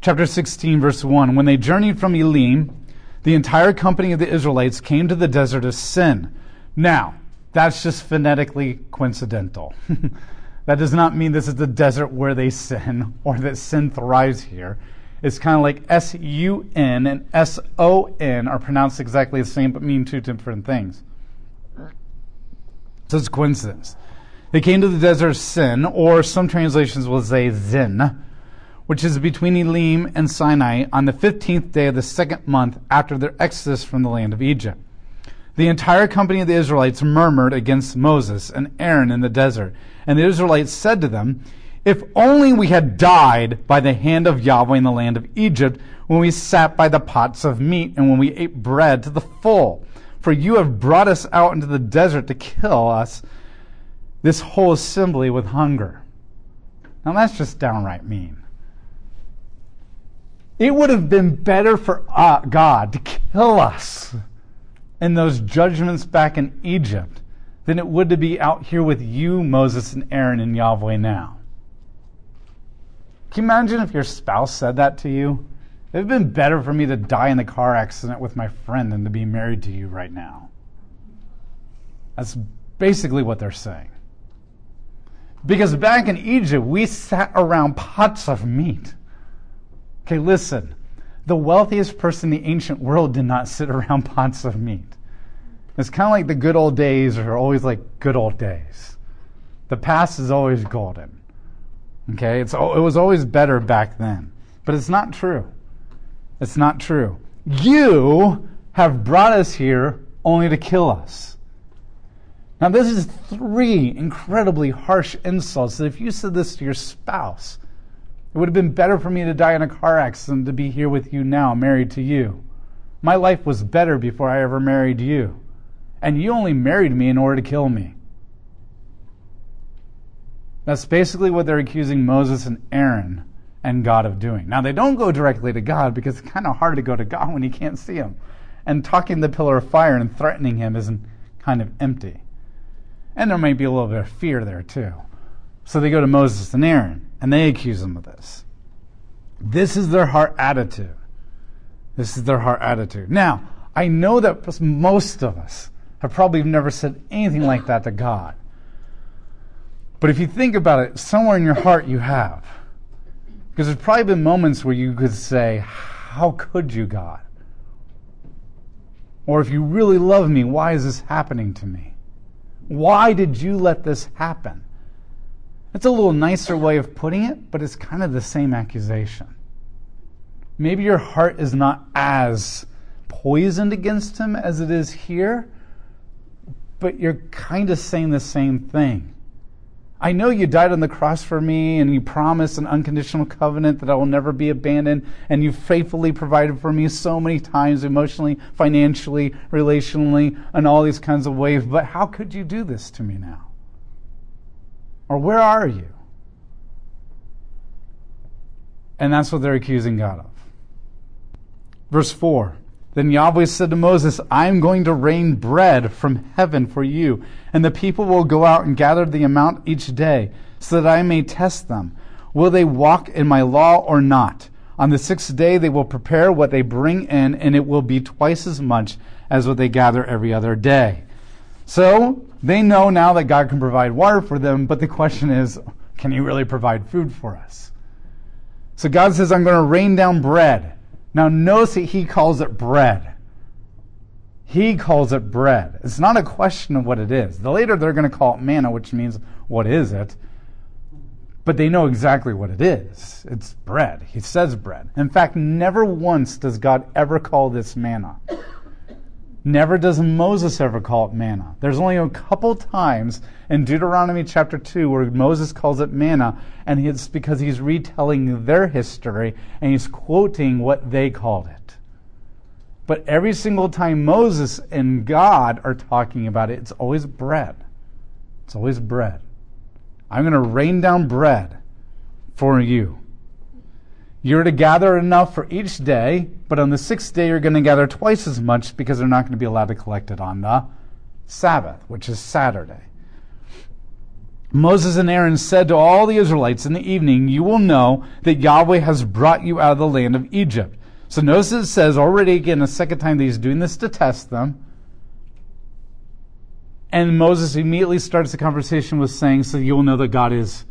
chapter 16, verse 1. When they journeyed from Elim, the entire company of the Israelites came to the desert of Sin. Now, that's just phonetically coincidental. that does not mean this is the desert where they sin or that sin thrives here. It's kind of like S U N and S O N are pronounced exactly the same but mean two different things. So it's coincidence. They came to the desert of Sin, or some translations will say Zin, which is between Elim and Sinai on the 15th day of the second month after their exodus from the land of Egypt. The entire company of the Israelites murmured against Moses and Aaron in the desert. And the Israelites said to them, If only we had died by the hand of Yahweh in the land of Egypt, when we sat by the pots of meat and when we ate bread to the full. For you have brought us out into the desert to kill us, this whole assembly, with hunger. Now that's just downright mean. It would have been better for uh, God to kill us in those judgments back in Egypt than it would to be out here with you, Moses and Aaron and Yahweh now. Can you imagine if your spouse said that to you? It would have been better for me to die in the car accident with my friend than to be married to you right now. That's basically what they're saying. Because back in Egypt, we sat around pots of meat. Okay, listen. The wealthiest person in the ancient world did not sit around pots of meat. It's kind of like the good old days are always like good old days. The past is always golden. Okay, it's, it was always better back then. But it's not true. It's not true. You have brought us here only to kill us. Now, this is three incredibly harsh insults that if you said this to your spouse, it would have been better for me to die in a car accident than to be here with you now, married to you. My life was better before I ever married you. And you only married me in order to kill me. That's basically what they're accusing Moses and Aaron and God of doing. Now, they don't go directly to God because it's kind of hard to go to God when you can't see him. And talking the pillar of fire and threatening him isn't kind of empty. And there may be a little bit of fear there too. So they go to Moses and Aaron and they accuse them of this. This is their heart attitude. This is their heart attitude. Now, I know that most of us have probably never said anything like that to God. But if you think about it, somewhere in your heart you have. Because there's probably been moments where you could say, How could you, God? Or if you really love me, why is this happening to me? Why did you let this happen? It's a little nicer way of putting it, but it's kind of the same accusation. Maybe your heart is not as poisoned against him as it is here, but you're kind of saying the same thing. I know you died on the cross for me and you promised an unconditional covenant that I will never be abandoned and you faithfully provided for me so many times emotionally, financially, relationally, and all these kinds of ways. But how could you do this to me now? Or where are you? And that's what they're accusing God of. Verse 4 then Yahweh said to Moses, I am going to rain bread from heaven for you, and the people will go out and gather the amount each day, so that I may test them. Will they walk in my law or not? On the sixth day they will prepare what they bring in, and it will be twice as much as what they gather every other day. So they know now that God can provide water for them, but the question is, can He really provide food for us? So God says, I'm going to rain down bread. Now, notice that he calls it bread. He calls it bread. It's not a question of what it is. The later they're going to call it manna, which means what is it? But they know exactly what it is. It's bread. He says bread. In fact, never once does God ever call this manna. Never does Moses ever call it manna. There's only a couple times in Deuteronomy chapter 2 where Moses calls it manna, and it's because he's retelling their history and he's quoting what they called it. But every single time Moses and God are talking about it, it's always bread. It's always bread. I'm going to rain down bread for you. You're to gather enough for each day, but on the sixth day you're going to gather twice as much because they're not going to be allowed to collect it on the Sabbath, which is Saturday. Moses and Aaron said to all the Israelites in the evening, You will know that Yahweh has brought you out of the land of Egypt. So notice it says already again a second time that he's doing this to test them. And Moses immediately starts the conversation with saying, So you'll know that God is,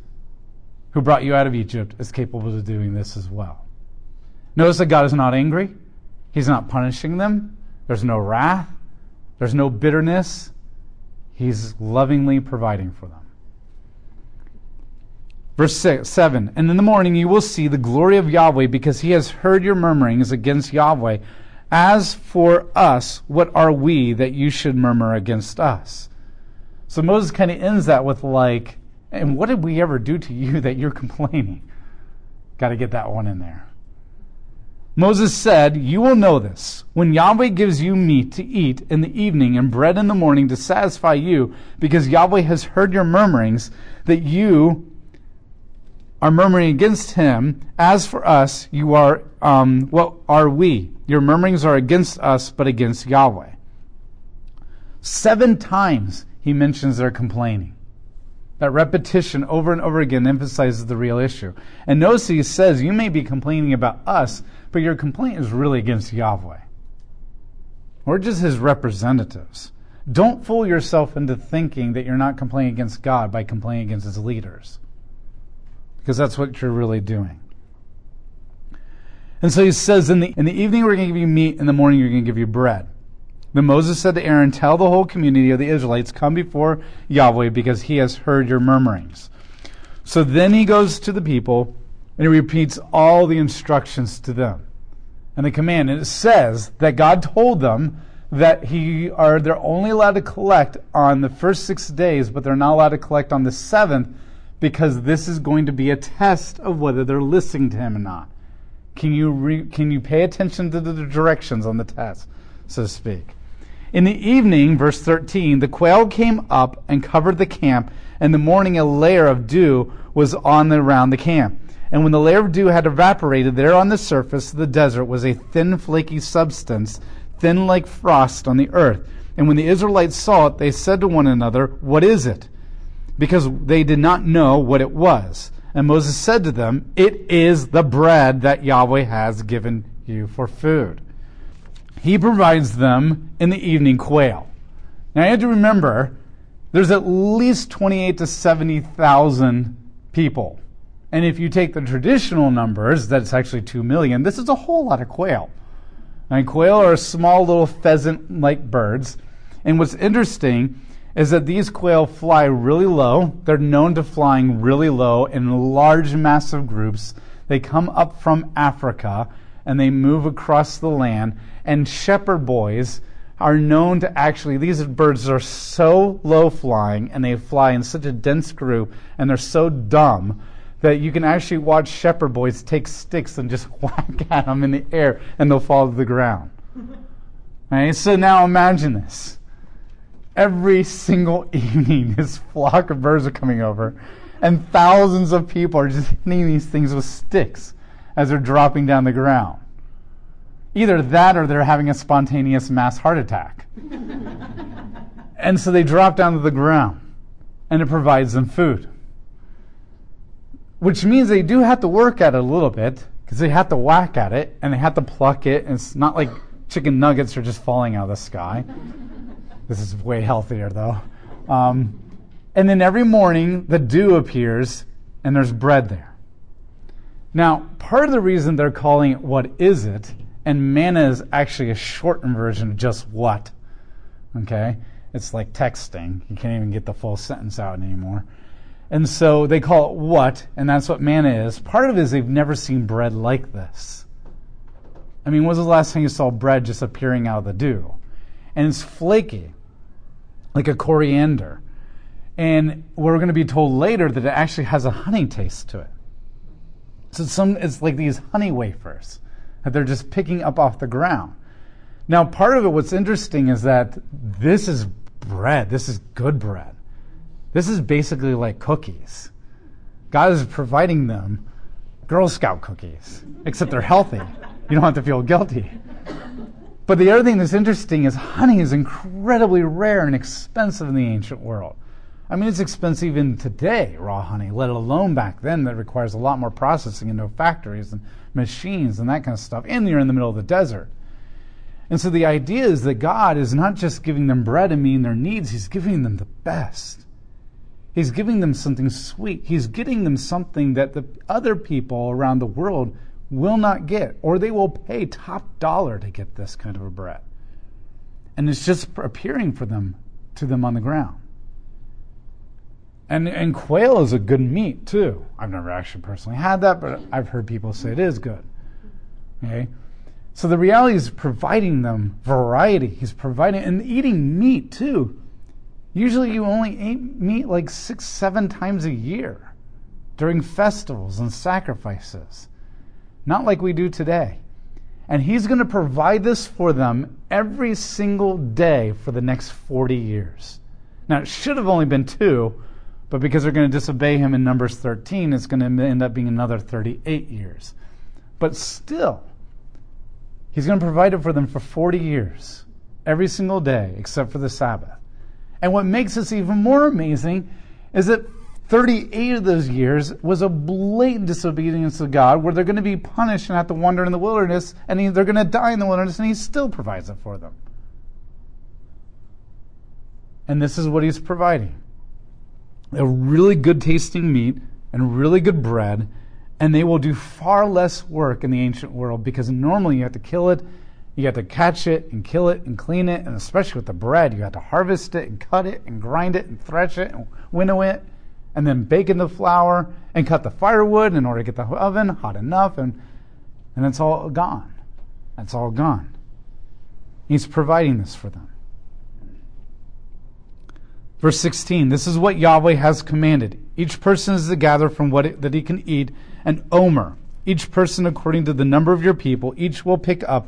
who brought you out of Egypt, is capable of doing this as well. Notice that God is not angry. He's not punishing them. There's no wrath. There's no bitterness. He's lovingly providing for them. Verse six, 7 And in the morning you will see the glory of Yahweh because he has heard your murmurings against Yahweh. As for us, what are we that you should murmur against us? So Moses kind of ends that with, like, and what did we ever do to you that you're complaining? Got to get that one in there. Moses said, You will know this. When Yahweh gives you meat to eat in the evening and bread in the morning to satisfy you, because Yahweh has heard your murmurings, that you are murmuring against him. As for us, you are, um, what are we? Your murmurings are against us, but against Yahweh. Seven times he mentions their complaining. That repetition over and over again emphasizes the real issue. And notice he says, You may be complaining about us, but your complaint is really against Yahweh. We're just his representatives. Don't fool yourself into thinking that you're not complaining against God by complaining against his leaders because that's what you're really doing. And so he says, in the, in the evening we're going to give you meat, in the morning you're going to give you bread. Then Moses said to Aaron, Tell the whole community of the Israelites, come before Yahweh because he has heard your murmurings. So then he goes to the people and he repeats all the instructions to them and the command. And it says that God told them that he are they're only allowed to collect on the first six days, but they're not allowed to collect on the seventh because this is going to be a test of whether they're listening to him or not. Can you, re, can you pay attention to the directions on the test, so to speak? In the evening, verse 13, the quail came up and covered the camp, and in the morning a layer of dew was on the, around the camp. And when the layer of dew had evaporated, there on the surface of the desert was a thin, flaky substance, thin like frost on the earth. And when the Israelites saw it, they said to one another, What is it? because they did not know what it was. And Moses said to them, It is the bread that Yahweh has given you for food. He provides them in the evening quail. Now you have to remember, there's at least 28 to 70,000 people. And if you take the traditional numbers, that's actually 2 million, this is a whole lot of quail. And quail are small little pheasant like birds. And what's interesting is that these quail fly really low. They're known to flying really low in large, massive groups. They come up from Africa and they move across the land. And shepherd boys are known to actually, these birds are so low flying and they fly in such a dense group and they're so dumb that you can actually watch shepherd boys take sticks and just whack at them in the air and they'll fall to the ground. Right? So now imagine this every single evening, this flock of birds are coming over, and thousands of people are just hitting these things with sticks as they're dropping down the ground. Either that or they're having a spontaneous mass heart attack. and so they drop down to the ground, and it provides them food. Which means they do have to work at it a little bit, because they have to whack at it, and they have to pluck it, and it's not like chicken nuggets are just falling out of the sky. This is way healthier, though. Um, and then every morning, the dew appears, and there's bread there. Now, part of the reason they're calling it what is it, and manna is actually a shortened version of just what. Okay? It's like texting. You can't even get the full sentence out anymore. And so they call it what, and that's what manna is. Part of it is they've never seen bread like this. I mean, when was the last time you saw bread just appearing out of the dew? And it's flaky like a coriander. And we're going to be told later that it actually has a honey taste to it. So some, it's like these honey wafers that they're just picking up off the ground. Now, part of it, what's interesting is that this is bread. This is good bread. This is basically like cookies. God is providing them Girl Scout cookies, except they're healthy. You don't have to feel guilty. But the other thing that's interesting is honey is incredibly rare and expensive in the ancient world. I mean, it's expensive even today, raw honey, let alone back then that requires a lot more processing and no factories and machines and that kind of stuff. And you're in the middle of the desert. And so the idea is that God is not just giving them bread and meeting their needs, He's giving them the best. He's giving them something sweet. He's getting them something that the other people around the world will not get, or they will pay top dollar to get this kind of a bread. And it's just appearing for them to them on the ground. And and quail is a good meat too. I've never actually personally had that, but I've heard people say it is good. Okay? So the reality is providing them variety. He's providing and eating meat too. Usually you only eat meat like six, seven times a year during festivals and sacrifices. Not like we do today. And he's going to provide this for them every single day for the next 40 years. Now, it should have only been two, but because they're going to disobey him in Numbers 13, it's going to end up being another 38 years. But still, he's going to provide it for them for 40 years, every single day, except for the Sabbath. And what makes this even more amazing is that 38 of those years was a blatant disobedience to God where they're going to be punished and have to wander in the wilderness and they're going to die in the wilderness and he still provides it for them. And this is what he's providing a really good tasting meat and really good bread, and they will do far less work in the ancient world because normally you have to kill it, you have to catch it and kill it and clean it, and especially with the bread, you have to harvest it and cut it and grind it and thresh it and winnow it, and then bake in the flour and cut the firewood in order to get the oven hot enough, and, and it's all gone. It's all gone. He's providing this for them. Verse 16 This is what Yahweh has commanded. Each person is to gather from what it, that he can eat an omer. Each person according to the number of your people, each will pick up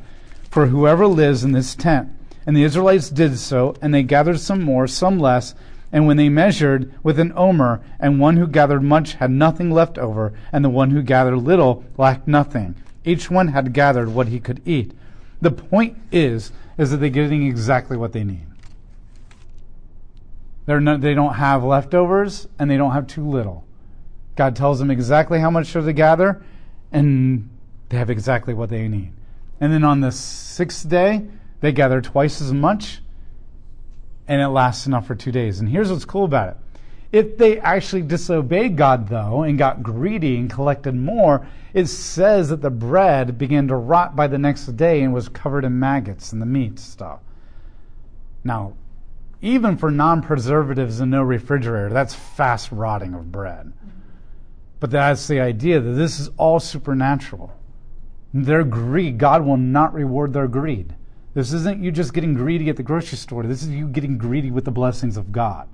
for whoever lives in this tent. And the Israelites did so, and they gathered some more, some less. And when they measured with an omer, and one who gathered much had nothing left over, and the one who gathered little lacked nothing. Each one had gathered what he could eat. The point is, is that they're getting exactly what they need. They're not, they don't have leftovers and they don't have too little. God tells them exactly how much to gather, and they have exactly what they need. And then on the sixth day, they gather twice as much, and it lasts enough for two days. And here's what's cool about it. If they actually disobeyed God, though, and got greedy and collected more, it says that the bread began to rot by the next day and was covered in maggots and the meat stuff. Now, even for non preservatives and no refrigerator, that's fast rotting of bread. But that's the idea that this is all supernatural. Their greed, God will not reward their greed. This isn't you just getting greedy at the grocery store. This is you getting greedy with the blessings of God.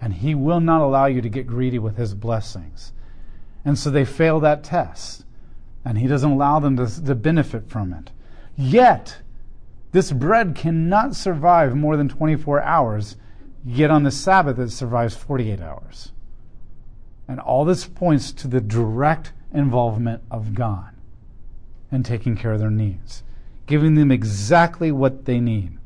And He will not allow you to get greedy with His blessings. And so they fail that test. And He doesn't allow them to, to benefit from it. Yet, this bread cannot survive more than 24 hours, yet on the Sabbath it survives 48 hours. And all this points to the direct involvement of God in taking care of their needs, giving them exactly what they need.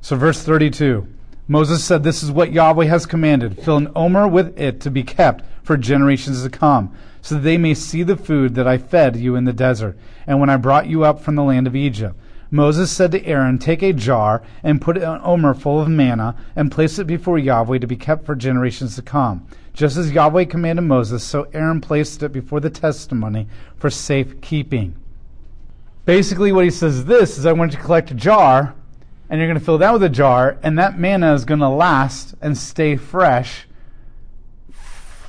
So, verse 32 Moses said, This is what Yahweh has commanded fill an omer with it to be kept for generations to come, so that they may see the food that I fed you in the desert, and when I brought you up from the land of Egypt. Moses said to Aaron, Take a jar and put an omer full of manna and place it before Yahweh to be kept for generations to come. Just as Yahweh commanded Moses, so Aaron placed it before the testimony for safe keeping. Basically, what he says this is I want you to collect a jar, and you're going to fill that with a jar, and that manna is going to last and stay fresh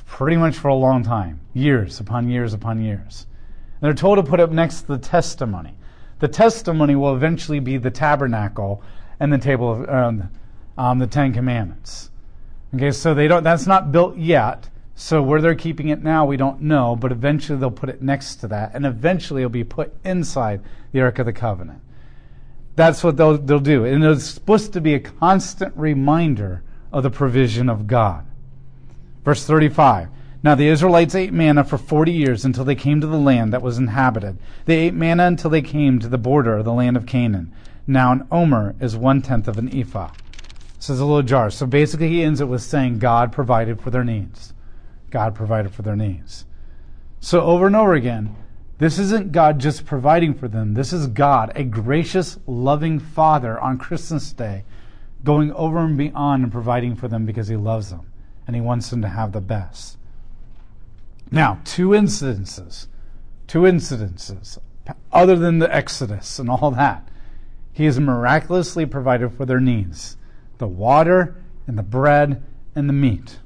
pretty much for a long time years upon years upon years. And they're told to put it next to the testimony. The testimony will eventually be the tabernacle and the table of um, um, the Ten Commandments. Okay, so they don't. That's not built yet. So where they're keeping it now, we don't know. But eventually they'll put it next to that, and eventually it'll be put inside the Ark of the Covenant. That's what they'll, they'll do, and it's supposed to be a constant reminder of the provision of God. Verse 35. Now the Israelites ate manna for forty years until they came to the land that was inhabited. They ate manna until they came to the border of the land of Canaan. Now an omer is one tenth of an ephah. So it's a little jar. So basically, he ends it with saying God provided for their needs. God provided for their needs. So over and over again, this isn't God just providing for them. This is God, a gracious, loving Father on Christmas Day, going over and beyond and providing for them because He loves them and He wants them to have the best. Now, two incidences, two incidences, other than the Exodus and all that. He has miraculously provided for their needs the water and the bread and the meat.